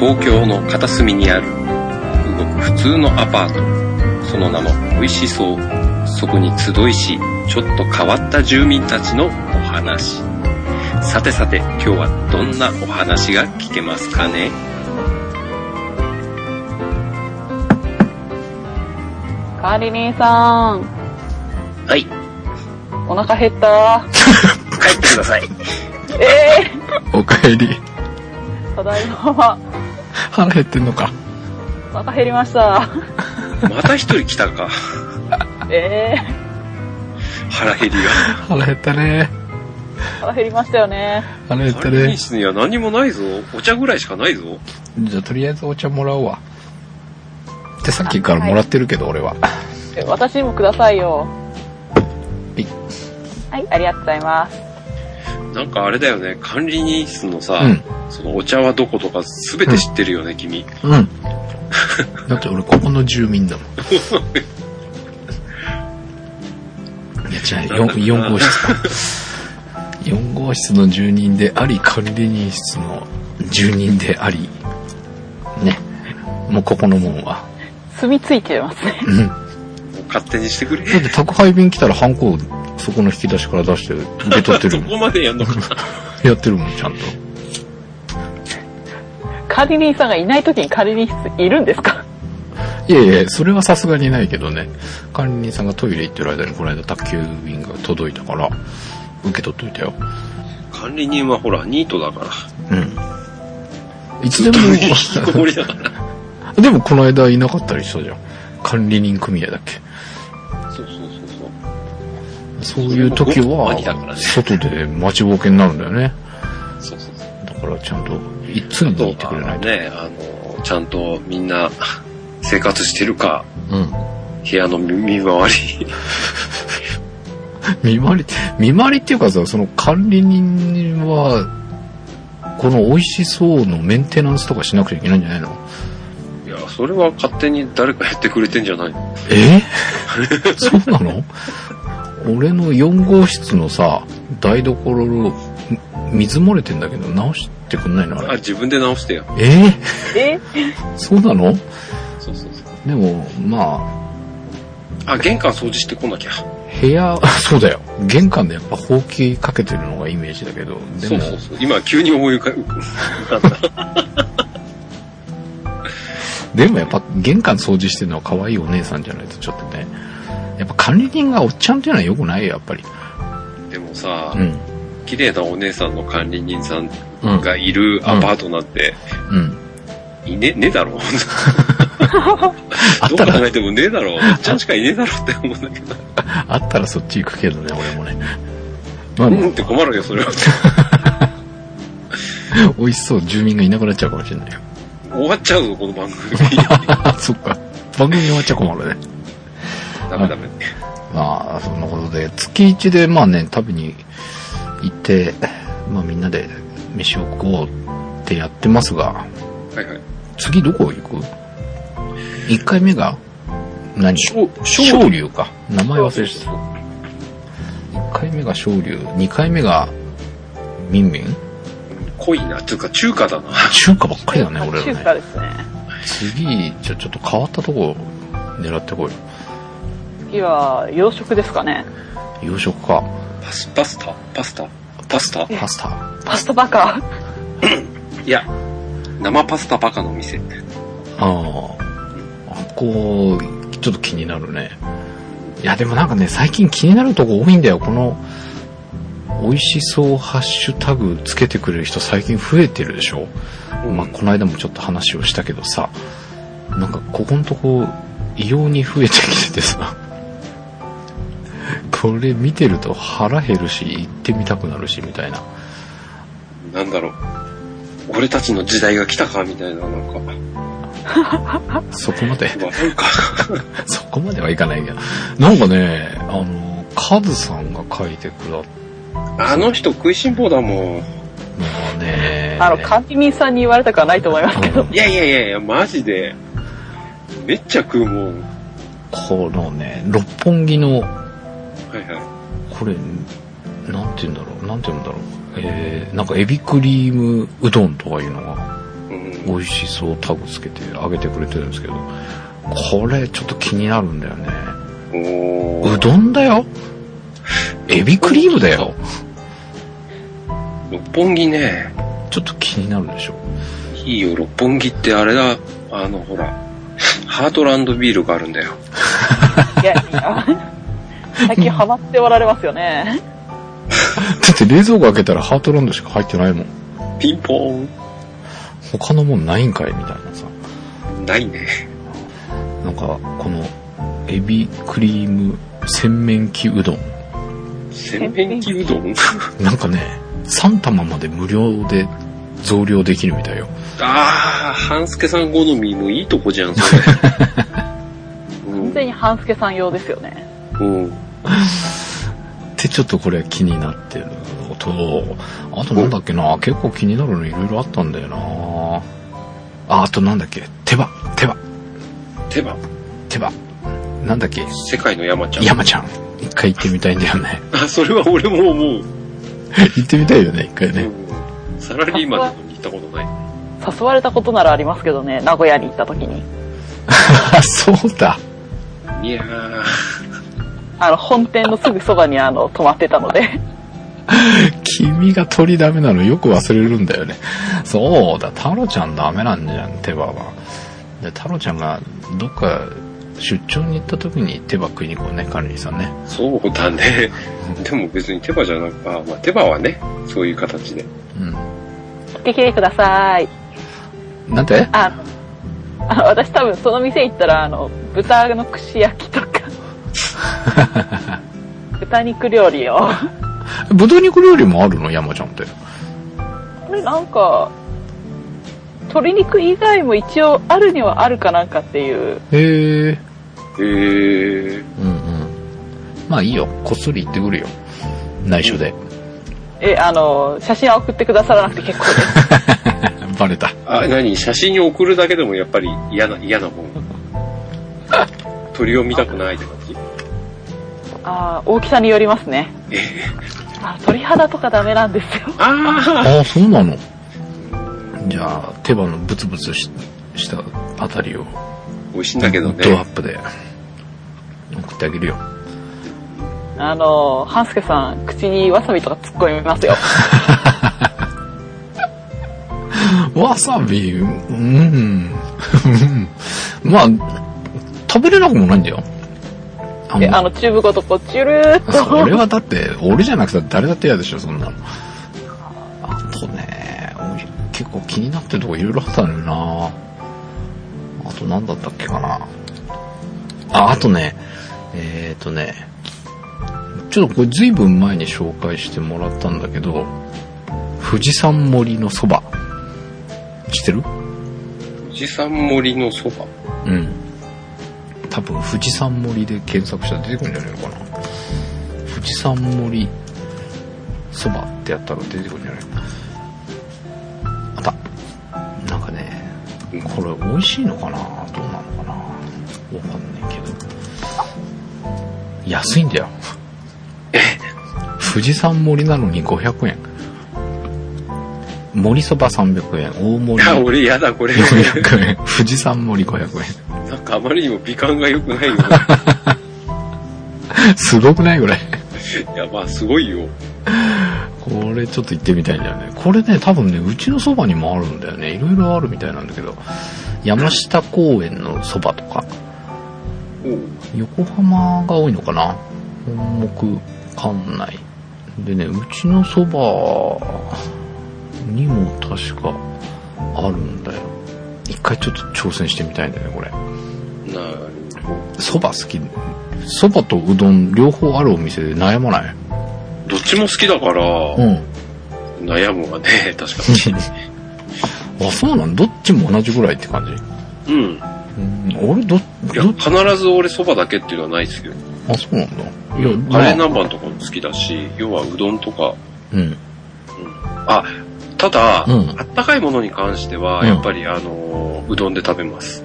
東京の片隅にあるごく普通のアパート。その名も美味しそう。そこに集いしちょっと変わった住民たちのお話。さてさて今日はどんなお話が聞けますかね？管理人さん、はい。お腹減った？帰ってください。ええおかえり。ー、ただいま。腹減ってんのか。お腹減りました。また一人来たか ええ腹減りが腹減ったね。ー、腹減りましたよね。腹減った管理ね。室には何もないぞお茶ぐらいしかないぞじゃあとりあえずお茶もらうわ。で、さっきからもらってるけど、俺は。え私にもくださいよ。いはい、ありがとうございます。なんかあれだよね管理人室のさ、うん。そのお茶はどことか全て知ってるよね、君うん。だって俺ここの住民だもん。いや、じゃあ 4, 4号室か。4号室の住人であり、管理人室の住人であり、ね。もうここのもんは。住み着いてますね。うん。だもう勝手にしてくれって宅配便来たらハンコをそこの引き出しから出して受け取ってるそもん。こまでやんのかな やってるもん、ちゃんと。管理人さんがいない時に管理人室いるんですか？いやいや、それはさすがにないけどね。管理人さんがトイレ行ってる間にこの間宅急便が届いたから、受け取っといたよ。管理人はほらニートだからうん。いつでも、引きこもりだからでもこの間いなかったりしたじゃん。管理人組合だっけ。そうそうそうそうそういう時は、ね外で待ちぼうけになるんだよね。そうそうからちゃんと、いつにあといてくれないと。ねあのちゃんとみんな生活してるかうん。部屋の見回り。見回り、見回りっていうかさ、その管理人は、この美味しそうのメンテナンスとかしなくちゃいけないんじゃないの？いやそれは勝手に誰かやってくれてんじゃないの。え？そうなの？俺の4号室のさ、台所の水漏れてんだけど直してくんないの？あれ。あ自分で直してよ。え？え？そうなの？そうそうそう。でも、まあ。玄関掃除してこなきゃ。あ、部屋、そうだよ。玄関でやっぱほうきかけてるのがイメージだけど、でも、そうそうそう。今急に思い浮か浮かんだ。でもやっぱ玄関掃除してるのは可愛いお姉さんじゃないとちょっとね、やっぱ管理人がおっちゃんっていうのは良くない？よ、やっぱり。でもさ、うん。綺麗なお姉さんの管理人さんうん。がいるアパートなんて、うん。いね、ねえだろ あったら、どう考えてもねえだろおっ ちゃんしかいねえだろって思うんだけど。あったらそっち行くけどね、俺もね。まあ、うんって困るよ、それは。美味しそう、住民がいなくなっちゃうかもしれないよ。終わっちゃうぞ、この番組。そっか。番組終わっちゃ困るね。ダメダメ。まあ、そんなことで、月一でまあね、食べに行って、まあみんなで飯を食おうってやってますが、はいはい。次どこ行く ?1 回目が何？昇昇竜か。名前忘れてた。1回目が昇竜、2回目がミンミン？濃いな、っていうか中華だな。中華ばっかりだね、俺ら中ね。華ですね。次、じゃあちょっと変わったとこ狙ってこいよ。次は洋食ですかね。洋食か。パス、パスタ？パスタ？パスタ？パスタ。パスタバカ。いや、生パスタバカの店。ああ。あこう、ちょっと気になるね。いや、でもなんかね、最近気になるとこ多いんだよ。この、美味しそうハッシュタグつけてくれる人最近増えてるでしょ、まあ、この間もちょっと話をしたけどさ、なんかここのとこ異様に増えてきててさ、これ見てると腹減るし、行ってみたくなるし、みたいな。なんだろう。俺たちの時代が来たかみたいな、なんか。そこまで。そこまではいかないけど。なんかね、あの、カズさんが書いてくだっあの人食いしん坊だもん。たのがね、あの、管理人さんに言われたくはないと思いますけど。いやいやいやいや、マジで。めっちゃ食うもん。このね、六本木の、はいはい。これ、なんて言うんだろう、なんて言うんだろう。えー、なんかエビクリームうどんとかいうのが、うん。美味しそうタグつけてあげてくれてるんですけど、これちょっと気になるんだよね。うどんだよ？エビクリームだよ六本木ね。ちょっと気になるでしょいいよ、六本木ってあれだ。あの、ほら、ハートランドビールがあるんだよ。いやいや。最近ハマっておられますよね。だって冷蔵庫開けたらハートランドしか入ってないもん。ピンポーン。他のもんないんかいみたいなさ。ないね。なんか、この、エビクリーム洗面器うどん。洗面器うどん？なんかね、3玉まで無料で増量できるみたいよ。ああ、半助さん好みのいいとこじゃん、それ。完全に半助さん用ですよね。うん。うん。ってちょっとこれ気になってるのと、あとなんだっけな、結構気になるのいろいろあったんだよなあ、あとなんだっけ、手羽、手羽、手羽、手羽。なんだっけ、世界の山ちゃん。山ちゃん。一回行ってみたいんだよね。あ、それは俺も思う。行ってみたいよね、一回ね。うん。サラリーマンなのに行ったことない。誘われたことならありますけどね、名古屋に行った時に。あ、そうだ。いやー、あの、本店のすぐそばにあの、泊まってたので。君が鳥ダメなのよく忘れるんだよね。そうだ、太郎ちゃんダメなんじゃん、手羽は。で、太郎ちゃんがどっか出張に行った時に手羽食いに行こうね、管理さんね。そうだね。でも別に手羽じゃなく、あ、まあ手羽はね、そういう形で。うん。来てきてください。なんて？あの、あ私多分その店行ったら、あの、豚の串焼きとか、豚肉料理を。豚肉料理もあるの？山ちゃんって。これなんか、鶏肉以外も一応あるにはあるかなんかっていう。へえ。へー。うんうん。まあいいよ。こっそり行ってくるよ。内緒で。え、あの、写真は送ってくださらなくて結構です。バレた。あ、何？写真に送るだけでもやっぱり嫌な、嫌なもん。鳥を見たくないって感じあー大きさによりますね。えあ鳥肌とかダメなんですよ。あああ、そうなの？じゃあ、手羽のブツブツししたあたりを、ー、美味しいんだけどね。ドアップで送ってあげるよ。あの、半助さん、口にわさびとか突っ込みますよ。わさび、うん。うんまあ、食べれなくもないんだよ。あで、あの、チューブごとこう、チュルーっと。それはだって、俺じゃなくて誰だって嫌でしょ、そんなの。あとね、俺結構気になってるとこいろいろあったのよなあと何だったっけかなあ、あとね、えっ、ー、とね、ちょっとこれ随分前に紹介してもらったんだけど、富士山森のそば。知ってる？富士山森のそば。うん。多分富士山森で検索したら出てくるんじゃないのかな。富士山森そばってやったら出てくるんじゃない？あった。なんかね、これ美味しいのかな？どうなのかな？わかんないけど。安いんだよ。富士山森なのに500円。森そば300円、大盛りあ、俺やだ、これ。400円、富士山森500円。なんかあまりにも美観が良くないよ。すごくないぐらい。いや、まあ、すごいよ。これちょっと行ってみたいんだよね。これね、多分ね、うちのそばにもあるんだよね。いろいろあるみたいなんだけど、山下公園のそばとか、横浜が多いのかな本木館内。でね、うちのそばにも確かあるんだよ。一回ちょっと挑戦してみたいんだよね、これ。そば好き。そばとうどん両方あるお店で悩まない？どっちも好きだから、うん。悩むわね、確か あ、そうなん？どっちも同じぐらいって感じ？に。うん。うん、俺ど、い必ず俺そばだけっていうのはないですよ。あ、そうなんだ。いや、カレーまあ南蛮とかも好きだし、要はうどんとか。うん。あ、ただ、うんあったかいものに関しては、うんやっぱりあのーうどんで食べます。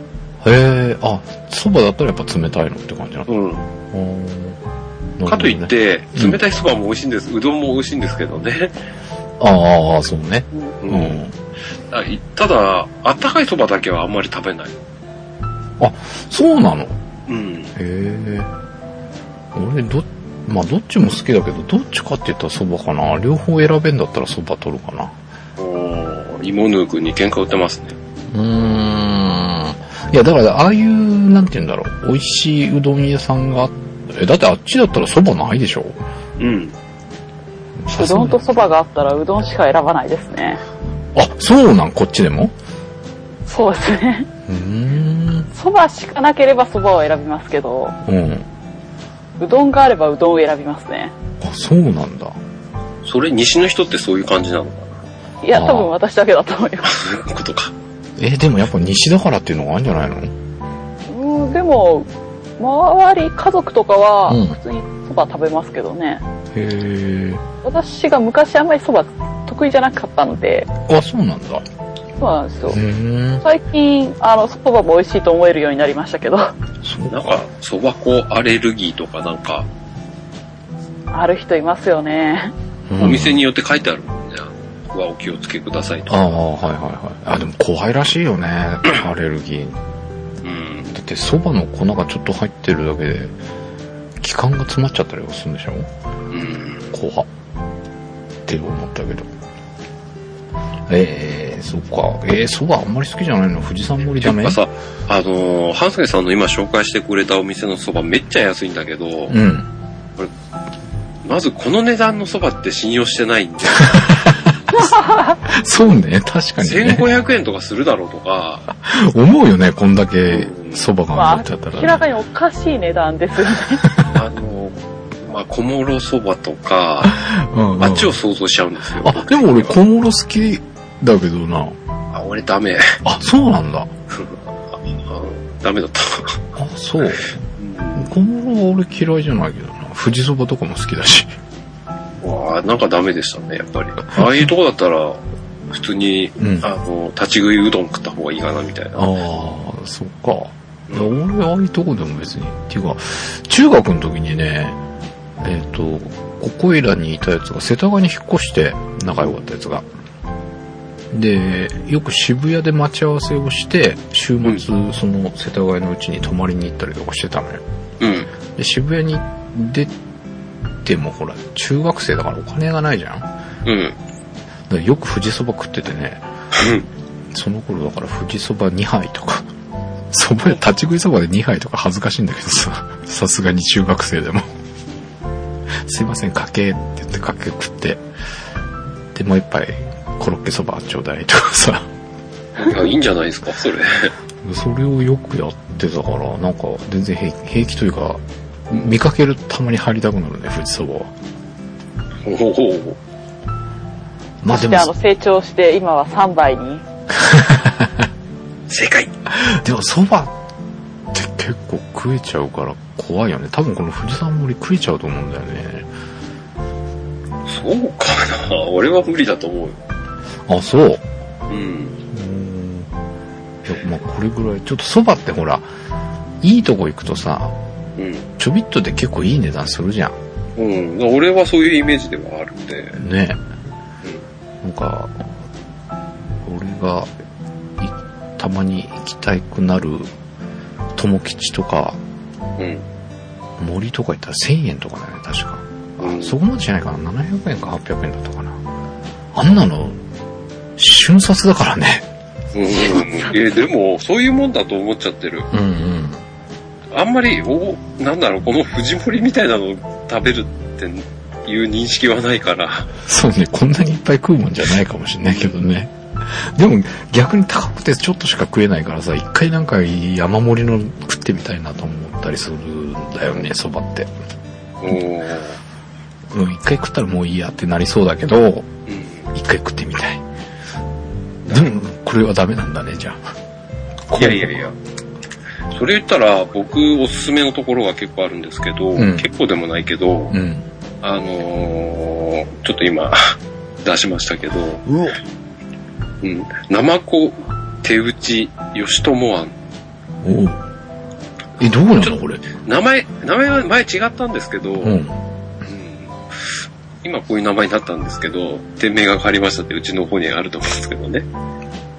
へえ、あ、そばだったらやっぱ冷たいのって感じなの？うん。かといっ、て、うん冷たいそばも美味しいんです。うどんも美味しいんですけどね。ああ、そうね。ううん。あいただ、あったかいそばだけはあんまり食べない。そうなの？へうん。え。俺、ど、まあ、どっちも好きだけど、どっちかって言ったら蕎麦かな。両方選べんだったら蕎麦取るかな。おー芋ヌー君に喧嘩売ってますね。うーん。いや、だから、ああいう、なんて言うんだろう。美味しいうどん屋さんが、え、だってあっちだったら蕎麦ないでしょうん。うどんと蕎麦があったらうどんしか選ばないですね。あ、そうなん？こっちでも？そうですね。うーん。蕎麦しかなければ蕎麦を選びますけど、うん。うどんがあればうどんを選びますね。あ、そうなんだ。それ、西の人ってそういう感じなのかいや、多分私だけだと思います。なそういうことか。え、でもやっぱ西だからっていうのがあるんじゃないの？うん、でも、周り、家族とかはうん普通に蕎麦食べますけどね。へ私が昔あんまり蕎麦得意じゃなかったので、え。あ、そうなんだ。そうなんですよ。最近、あの、蕎麦も美味しいと思えるようになりましたけど、そうなんか、そば粉アレルギーとかなんか、ある人いますよね。うんお店によって書いてある。はお気をつけくださいと。ああ、はいはいはい。あ、でも怖いらしいよね。アレルギー。うん。だって蕎麦の粉がちょっと入ってるだけで、気管が詰まっちゃったりはするんでしょ？うん。怖っって思ったけど。ええー、そっか。ええー、蕎麦あんまり好きじゃないの？富士山盛りダメてかさ、あのー、半助さんの今紹介してくれたお店のそばめっちゃ安いんだけど、うん。まずこの値段のそばって信用してないんで、そうね、確かにね。1500円とかするだろうとか、思うよね、こんだけ蕎麦がまああんだってやった、ら、明らかにおかしい値段ですよね。あのー、まあ、小諸そばとか、うんうんあっちを想像しちゃうんですよ。あ、でも俺小諸好きだけどな。あ、俺ダメ。あ、そうなんだ。あ ダメだった。あ、そう。小諸は俺嫌いじゃないけどな。富士蕎麦とかも好きだし。わあなんかダメでしたね、やっぱり。ああいうとこだったら、普通に、うんあの、立ち食いうどん食った方がいいかな、みたいな。ああ、そっか。いや俺、ああいうとこでも別に。っていうか、中学の時にね、えっ、と、ここいらにいたやつが世田谷に引っ越して、仲良かったやつが。で、よく渋谷で待ち合わせをして、週末、その世田谷のうちに泊まりに行ったりとかしてたのよ。うん。で、渋谷に出てもほら、中学生だからお金がないじゃん。だかうん。らよく富士そば食っててね、その頃だから富士そば2杯とか、そば屋立ち食いそばで2杯とか恥ずかしいんだけどさ、さすがに中学生でも。すいません、かけって言ってかけ食って、で、もう一杯コロッケそばちょうだいとかさ、いや、いいんじゃないですか、それ。それをよくやってたから、なんか全然平気平気というか、見かけるとたまに入りたくなるね、富士そばは。おお。まあでもで、あの、成長して今は3倍に。正解でも蕎麦って結構食えちゃうから怖いよね。多分この富士山盛り食えちゃうと思うんだよね。そうかな俺は無理だと思うよ。あ、そう。うん。うーん。いや、まあこれぐらい。ちょっと蕎麦ってほら、いいとこ行くとさ、うん。ちょびっとで結構いい値段するじゃん。うん。俺はそういうイメージではあるんで。ねなんか、俺がいたまに行きたくなる友吉とかうん。森とか行ったら1000円とかだよね、確か。うん。そこまでじゃないかな。700円か800円だったかな。あんなの、瞬殺だからね。うんうん。え、でも、そういうもんだと思っちゃってる。うんうん。あんまり、お、なんだろう、この藤森みたいなの食べるっていう認識はないから。そうね、こんなにいっぱい食うもんじゃないかもしれないけどね。でも逆に高くてちょっとしか食えないからさ、一回なんか山盛りの食ってみたいなと思ったりするんだよね、蕎麦って。おーうん、一回食ったらもういいやってなりそうだけど、うん。一回食ってみたい。でも、これはダメなんだね、じゃあ。いやいやいや。それ言ったら、僕おすすめのところが結構あるんですけど、うん結構でもないけど、うん。あのー、ちょっと今、出しましたけど、うん、生子手打ち吉友庵。おうえ、どうなのこれ？名前、名前は前違ったんですけど、うん。うん今こういう名前になったんですけど、店名が変わりましたってうちの方にあると思うんですけどね。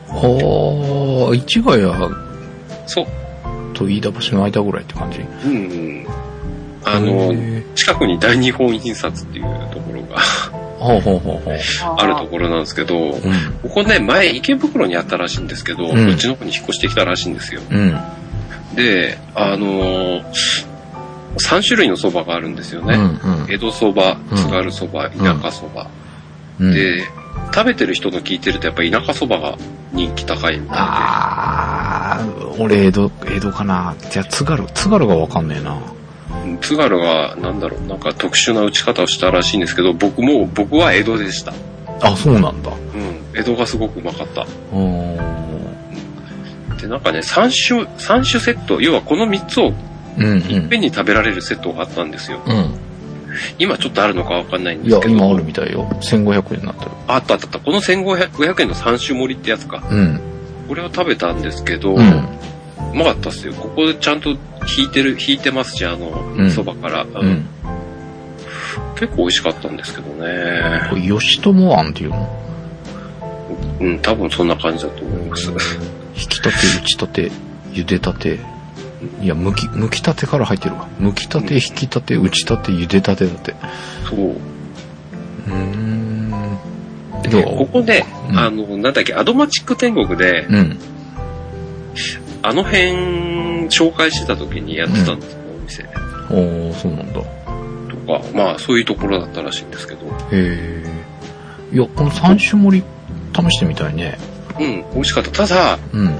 ああ、市ヶ谷そう。と飯田橋の間ぐらいって感じ？うんうん。あの、へ近くに大日本印刷っていうところがー ほうほうほうほう。あるところなんですけど、うん。ここね、前池袋にあったらしいんですけど、うんうちの方に引っ越してきたらしいんですよ。うん。で、あのー、3種類の蕎麦があるんですよね。うん。うん。江戸蕎麦、うん津軽蕎麦、田舎蕎麦。うん、で、食べてる人の聞いてるとやっぱ田舎蕎麦が人気高いみたいああ、俺江戸、江戸かな。じゃあ津軽、津軽がわかんねえな。津軽がなんだろう、なんか特殊な打ち方をしたらしいんですけど、僕も、僕は江戸でした。あ、そうなんだ。うん、江戸がすごくうまかった。うーん。で、なんかね、3種、三種セット、要はこの3つをうん、いっぺんに食べられるセットがあったんですよ。うん。うん。今ちょっとあるのかわかんないんいやですけ、ど。今あるみたいよ。1500円になってる。あったあったあった。この1500 500円の3種盛りってやつか。うん。これを食べたんですけど、うん。うまかったっすよ。ここでちゃんと引いてる、引いてますし、あの、うんそばから、うん。結構美味しかったんですけどね。これ、吉友庵っていうの？うん、多分そんな感じだと思います。引き立て、打ち立て、茹で立て。いや、むき、むき立てから入ってるわ。むき立て、引き立て、打ち立て、茹で立てだって。そう。うーん。どで、う？ここで、うんあの、なんだっけ、アドマチック天国で、うん。あの辺紹介してた時にやってたんですよ、お店。おー、そうなんだ。とか、まあそういうところだったらしいんですけど。へえ。いや、この三種盛り試してみたいね。うん、美味しかった。ただ、うん。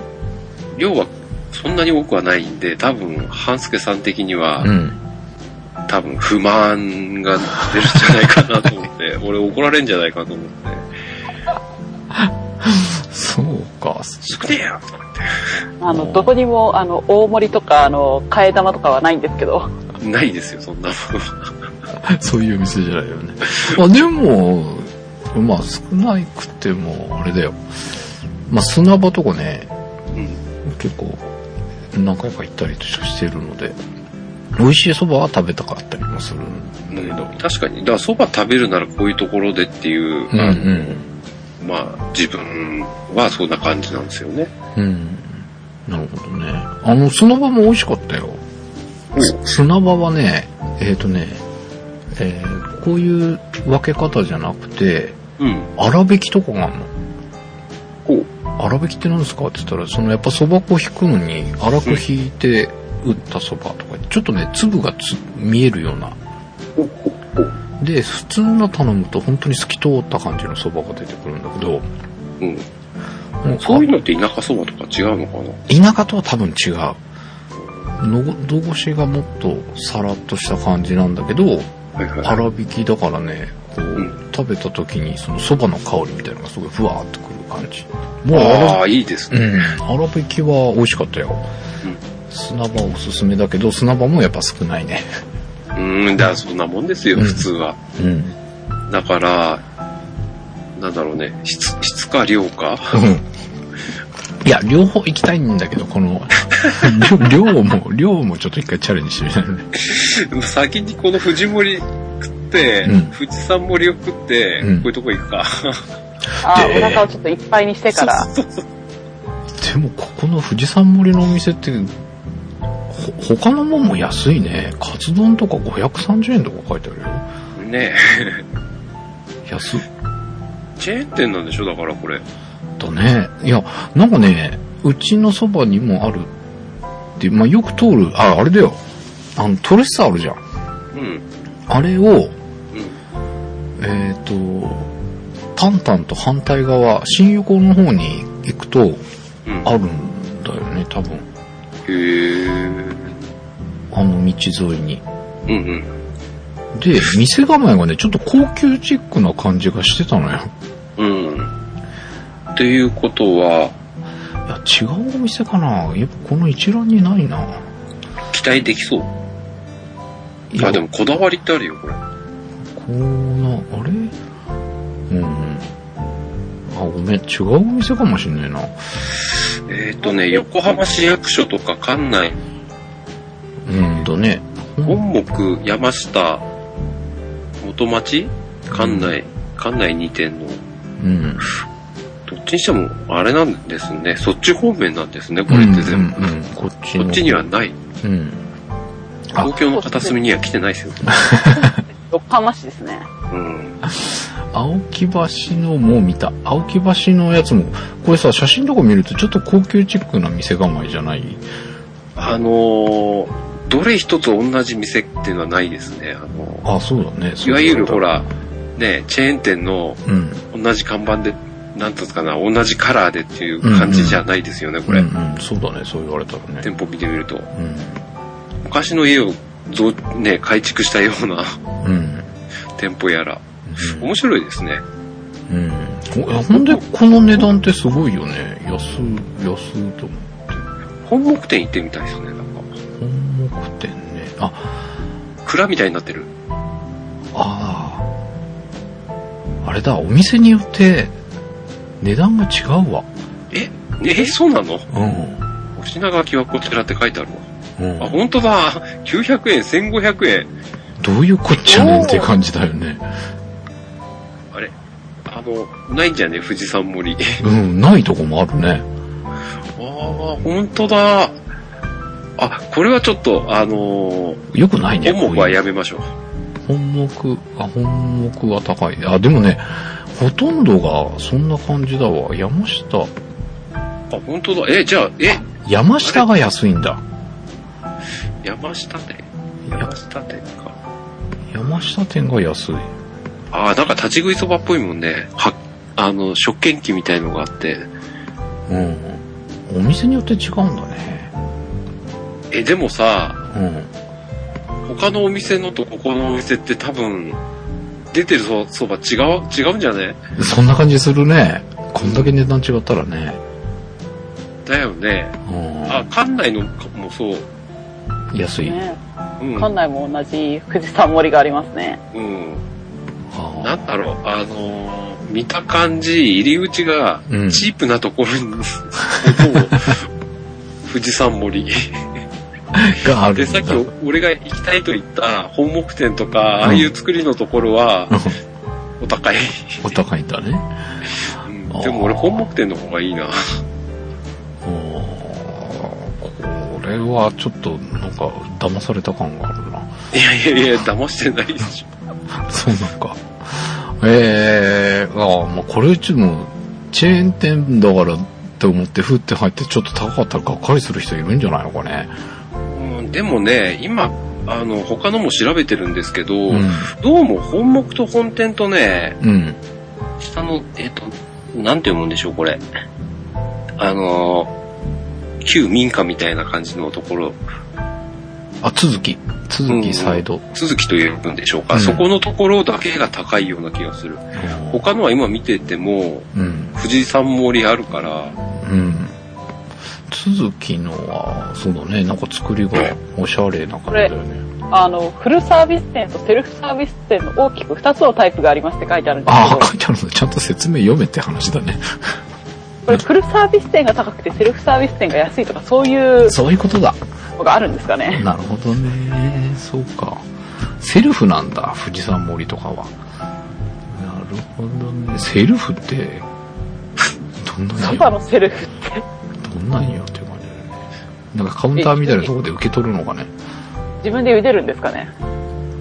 量はそんなに多くはないんで、多分、半助さん的には、うん。多分不満が出るんじゃないかなと思って、俺怒られんじゃないかと思って、そうか。少ねえよとかあの、どこにも、あの、大盛りとか、あの、替え玉とかはないんですけど。ないですよ、そんなもそういう店じゃないよね。あ、でも、まあ少なくても、あれだよ。まあ砂場とかね、の。うん。結構何回か行ったりとかしてるので、美味しい蕎麦は食べたかったりもするんだけど。確かに。だから蕎麦食べるならこういうところでっていう、うんうん。まあ自分はそんな感じなんですよね。うん。なるほどね。あの砂場も美味しかったよ。砂場はね、えっ、とね、えーこういう分け方じゃなくて、うん。粗挽きとかがあるの。こう。粗挽きって何ですか？って言ったら、そのやっぱ蕎麦粉引くのに粗く引いて打った蕎麦とか、ちょっとね、粒がつ見えるような。で、普通の頼むと本当に透き通った感じの蕎麦が出てくるんだけど、うん。もうそういうのって田舎蕎麦とか違うのかな？田舎とは多分違う。のどごしがもっとさらっとした感じなんだけど、はいはい。粗挽きだからね、こう、うん食べた時にその蕎麦の香りみたいなのがすごいふわーっとくる感じ。もうああ、いいですね。うん。粗挽きは美味しかったよ。うん砂場おすすめだけど、砂場もやっぱ少ないね。うん、だからそんなもんですよ、うん普通は。うん。だから、なんだろうね、質、質か量かいや、両方行きたいんだけど、この、量 量も、量もちょっと一回チャレンジしてみたいね。先にこの富士盛り食って、うん富士山盛りを食って、うんこういうとこ行くか。あでお腹をちょっといっぱいにしてから。そうそうでも、ここの富士山盛りのお店って、ほ、他のもんも安いね。カツ丼とか530円とか書いてあるよ。ね安っ。チェーン店なんでしょ？だからこれ。だね。いや、なんかね、うちのそばにもあるって、まあ、よく通る、あ、あれだよ。あの、トレッサーあるじゃん。うん。あれを、うん。えっ、と、タンタンと反対側、新横の方に行くと、うん。あるんだよね、多分。へえ。あの道沿いに。うんうん。で、店構えがね、ちょっと高級チックな感じがしてたのよ。うん。っていうことは、いや、違うお店かなやっぱこの一覧にないな。期待できそう。いや、あ、でもこだわりってあるよ、これ。こうな、あれ？うん。あ、ごめん、違うお店かもしんないな。えっ、とね、横浜市役所とか館内、うんだね。うん本木、山下、元町？館内、館内2店の、うん。どっちにしても、あれなんですね。そっち方面なんですね、これって全部。うんうんうんこっちの。こっちにはない。うん。あ東京の片隅には来てないですよ。横浜市ですね。うん。青木橋のもう見た。青木橋のやつも、これさ、写真とか見るとちょっと高級チックな店構えじゃない？あのー、どれ一つ同じ店っていうのはないですね。あのあ、そうだね。いわゆるほ。ら、ね、チェーン店のうん。同じ看板で、なんつうんですかな、同じカラーでっていう感じじゃないですよね、これ。うんうん、そうだね、そう言われたらね。店舗見てみると。うん。昔の家を増、ね、改築したようなうん。店舗やら。面白いですね。うん。ほほんで、この値段ってすごいよね。安、安と思う。本木店行ってみたいですね、なんか。本木店ね。あ、蔵みたいになってる。ああ。あれだ、お店によって値段が違うわ。え？え、そうなの？うん。お品書きはこちらって書いてあるうんわ。あ、本当だ。900円、1500円。どういうこっちゃねんって感じだよね。あれ？あの、ないんじゃね？富士山森。うん、ないとこもあるね。ああ、本当だ。あ、これはちょっと、あのー、よくないね。本木はやめましょう。本木、あ、本木は高い。あ、でもね、ほとんどがそんな感じだわ。山下、あ、本当だ。え、じゃあ、え、山下が安いんだ。山下店？山下店か。山下店が安い。ああ、なんか立ち食いそばっぽいもんね。は、あの、食券機みたいのがあって。うん。お店によって違うんだね。え、でもさ、うん。他のお店のとここのお店って多分、出てるそそば違う、違うんじゃね？そんな感じするね。こんだけ値段違ったらね。だよね。うん。あ、館内のもそう。安い。ねうん。館内も同じ富士山森がありますね。うん。あなんだろう、あのー見た感じ、入り口がうんチープなところに、もう富士山森。ーがあるで。さっき俺が行きたいと言った本木店とか、ああいう作りのところは、お高い。お高いんだね。うんでも俺本木店の方がいいな。これはちょっとなんか騙された感があるな。いやいやいや、騙してないでしょ。そうなんか。ええー、ああ、まあこれちょっとチェーン店だからって思ってふって入ってちょっと高かったらがっかりする人いるんじゃないのかね。うん、でもね、今、あの、他のも調べてるんですけど、うん。どうも本木と本店とね、うん。下の、えっ、と、なんて読むんでしょう、これ。あの、旧民家みたいな感じのところ、あ、続き。続きサイド。続きと呼ぶんでしょうか、うんそこのところだけが高いような気がする。他のは今見てても、うん。富士山森あるから、うん。続きのは、そうだね、なんか作りがおしゃれな感じだよね。あの、フルサービス店とセルフサービス店の大きく2つのタイプがありますって書いてあるんですああ、けど書、いてあるのちゃんと説明読めって話だね。これフルサービス店が高くてセルフサービス店が安いとかそういうそういうことだ。のがあるんですかね。なるほどね。そうか。セルフなんだ、富士山森とかは。なるほどね。セルフって、どんなんそばよ。のセルフってどんなんよっていう感じだよね。なんかカウンターみたいなところで受け取るのかね。自分で茹でるんですかね。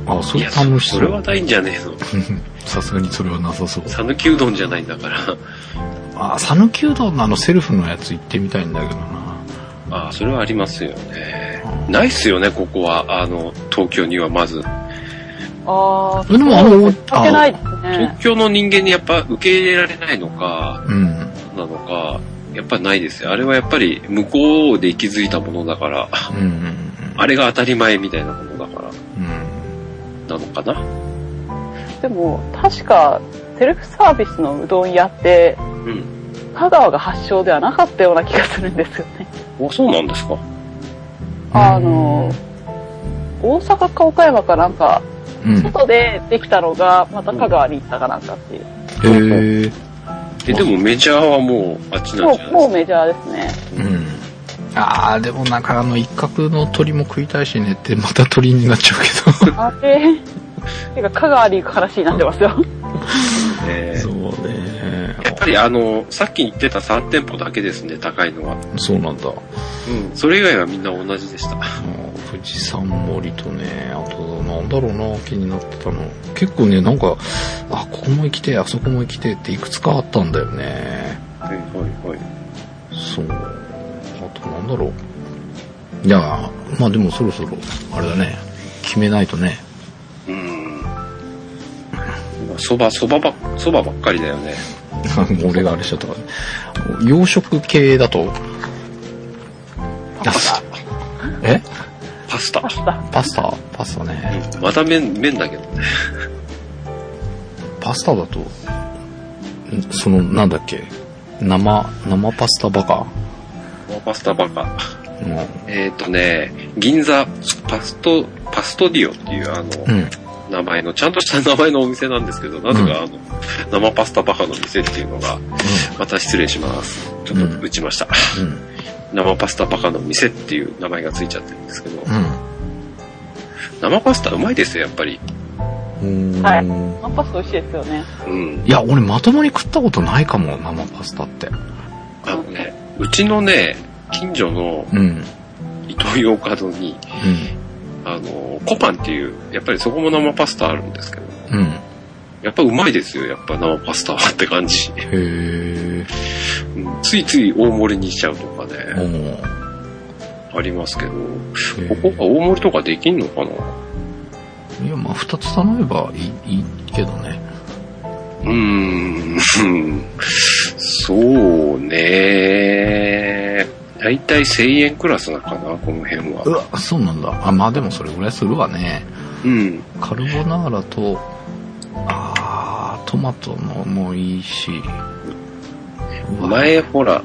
あ、それ楽しそ。そうれはないんじゃねえの。さすがにそれはなさそう。讃岐うどんじゃないんだから。あ、讃岐うどんのあのセルフのやつ行ってみたいんだけどな。ああ、それはありますよね。ないっすよね、ここは。あの、東京にはまず。ああ、でもあのそうですねけないです東ね。京の人間にやっぱ受け入れられないのか、うん。なのか、やっぱないですよ。あれはやっぱり向こうで息づいたものだから、うんうんうん。あれが当たり前みたいなものだから、うん。なのかな？でも、確か、セルフサービスのうどん屋って、うん。香川が発祥ではなかったような気がするんですよね。あ、そうなんですか？あの、大阪か岡山かなんか、うん。外でできたのが、また香川に行ったかなんかっていう。へえ。え、でもメジャーはもうあっちなんもう、じゃないですもうメジャーですね。うん。ああ、でもなんかあの一角の鳥も食いたいしねってまた鳥になっちゃうけど。あれ、てか香川に行く話になってますよ。えそうね。やっぱりあの、さっき言ってた3店舗だけですね、高いのは。そうなんだ。うん。それ以外はみんな同じでした。富士山森とね、あと、なんだろうな、気になってたの。結構ね、なんか、あ、ここも行きてえ、あそこも行きてえっていくつかあったんだよね。はいはいはい。そう。あとなんだろう。いや、まあでもそろそろ、あれだね、決めないとね。うん。そば、そばば、そばばっかりだよね。俺があれしちゃったから。洋食系だと、パスタ。タ。パスタ。パスタパスタね。うんまた麺、麺だけどね。パスタだと、んその、なんだっけ、生、生パスタバカ？パスタバカ。うん。えっ、ー、とね、銀座パスト、パストディオっていうあの、うん。名前の、ちゃんとした名前のお店なんですけど、なぜかあの、生パスタバカの店っていうのが、また失礼します。ちょっと打ちました。うん。生パスタバカの店っていう名前がついちゃってるんですけど、うん。生パスタうまいですよ、やっぱり。うん。はいうんパスタ美味しいですよね。うん。いや、俺まともに食ったことないかも、生パスタって。あのね、うちのね、近所のうん。うん。イトーヨーカドーに、あの、コパンっていう、やっぱりそこも生パスタあるんですけど、うん。やっぱうまいですよ、やっぱ生パスタはって感じ。へえ。うんついつい大盛りにしちゃうとかおね、ーありますけど、ここが大盛りとかできんのかな？いや、まあ、二つ頼めばいい、いいけどね。うーん、そうね。だいたい1000円クラスなのかな、この辺うは。わ、そうなんだ。あ、まあでもそれぐらいするわね。うん。カルボナーラと、あー、トマトのもいいし。前、ほら、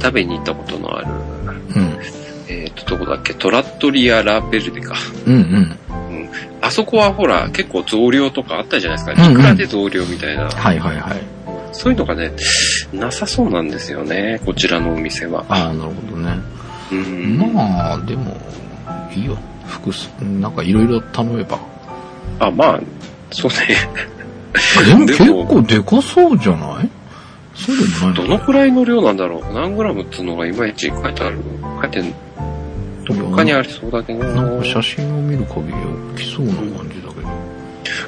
食べに行ったことのある、うん。えっ、と、どこだっけ、トラットリア・ラ・ベルデか。うんうん。あそこはほら、結構増量とかあったじゃないですか。うんうんいくらで増量みたいな。はいはいはい。そういうのがね、なさそうなんですよね、こちらのお店は。あー、なるほどね。うん。まあ、でも、いいよ。複数、なんかいろいろ頼めば。あ、まあ、そうね。でも 結構でかそうじゃない？そうでもないどのくらいの量なんだろう？何グラムっていうのがいまいち書いてある？書いてん他にありそうだけどなんか写真を見る限り大きそうな感じだけど。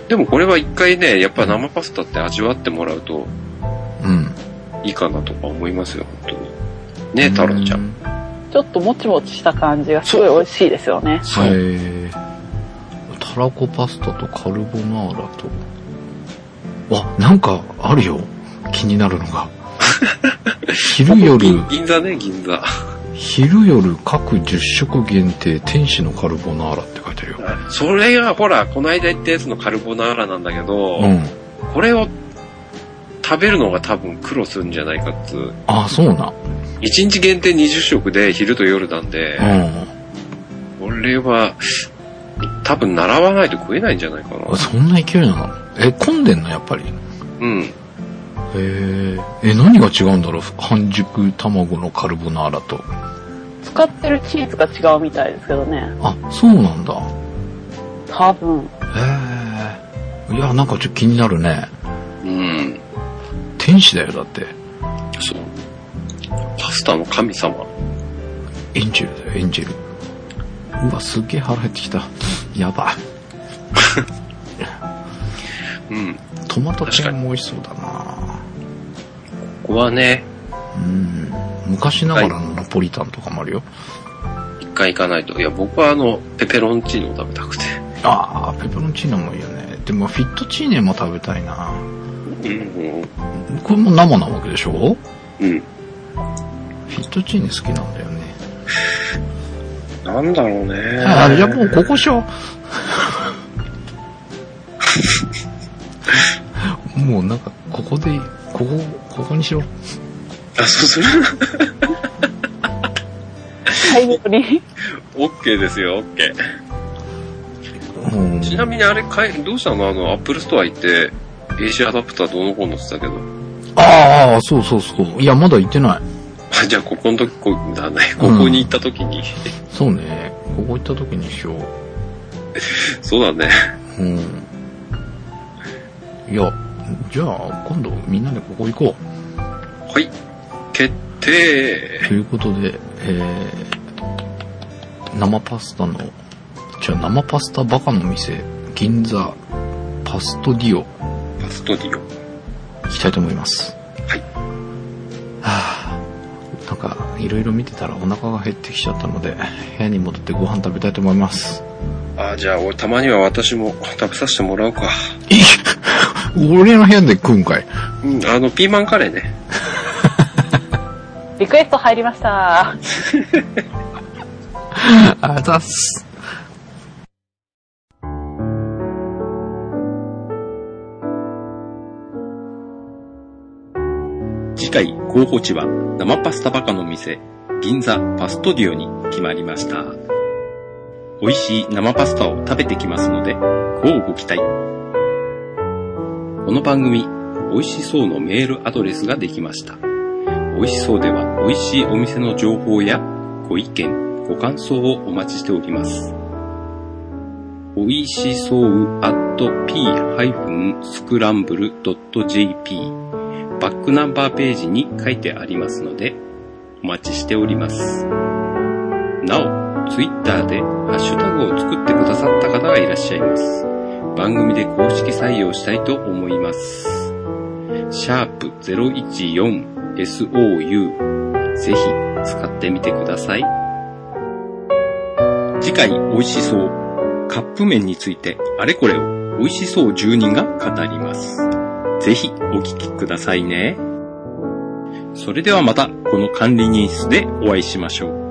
でもこれは一回ね、やっぱ生パスタって味わってもらうとうん。いいかなとか思いますよ、本当に。ね太郎ちゃん。ん。ちょっともちもちした感じがすごい美味しいですよね。そう。へーたらこパスタとカルボナーラと。あ、なんかあるよ。気になるのが。昼夜銀、銀座ね、銀座。昼夜各10食限定天使のカルボナーラって書いてあるよ。それがほら、この間言ったやつのカルボナーラなんだけど、うん。これを食べるのが多分苦労するんじゃないかっつう。あ、そうな。1日限定20食で昼と夜なんでう、ん。これは多分習わないと食えないんじゃないかな。そんな勢いなの？え、混んでんのやっぱり？うん。へえ。え、何が違うんだろう？半熟卵のカルボナーラと。使ってるチーズが違うみたいですけどね。あ、そうなんだ。多分。へえ。いや、なんかちょっと気になるね。うん。天使だよ、だって。そう。パスタの神様。エンジェルだよ、エンジェル。うわ、すっげえ腹減ってきた。やばい。うん。トマトチェーンも美味しそうだなはね、うん。昔ながらのナポリタンとかもあるよ。一回行かないと。いや、僕はあの、ペペロンチーノを食べたくて。ああ、ペペロンチーノもいいよね。でもフィットチーネも食べたいなうん。これも生なわけでしょ？うん。フィットチーネ好きなんだよね。なんだろうね。あ、じゃあもうここしよう。もうなんか、ここで、ここ、ここにしろ。あ、そうする大量に。オッケーですよ、オッケー。うんちなみにあれ、かいどうしたの？あの、アップルストア行って、AC アダプターどうのこうのってたけど。ああ、そうそうそう。いや、まだ行ってない。あ、じゃあ、ここの時、こだね。ここに行った時に。そうね。ここ行った時にしよう。そうだね。うん。いや、じゃあ、今度みんなでここ行こはい。決定う。ということで、えー、生パスタの、じゃあ生パスタバカの店、銀座パストディオパストディオ。行きたいと思います。はい。はぁ、なんか、いろいろ見てたらお腹が減ってきちゃったので、部屋に戻ってご飯食べたいと思います。あ、じゃあ、俺、たまには私も食べさせてもらおうか。え俺の部屋で食うんかいうん、あの、ピーマンカレーね。リクエスト入りました。あざっす。次回候補地は生パスタバカの店銀座パストディオに決まりました美味しい生パスタを食べてきますので乞うご期待この番組美味しそうのメールアドレスができました美味しそうでは美味しいお店の情報やご意見ご感想をお待ちしております美味しそう at p-scramble.jp バックナンバーページに書いてありますので、お待ちしております。なお、ツイッターでハッシュタグを作ってくださった方がいらっしゃいます。番組で公式採用したいと思います。シャープ 014SOU ぜひ使ってみてください。次回美味しそうカップ麺についてあれこれを美味しそう住人が語ります。ぜひお聞きくださいね。それではまたこの管理人室でお会いしましょう。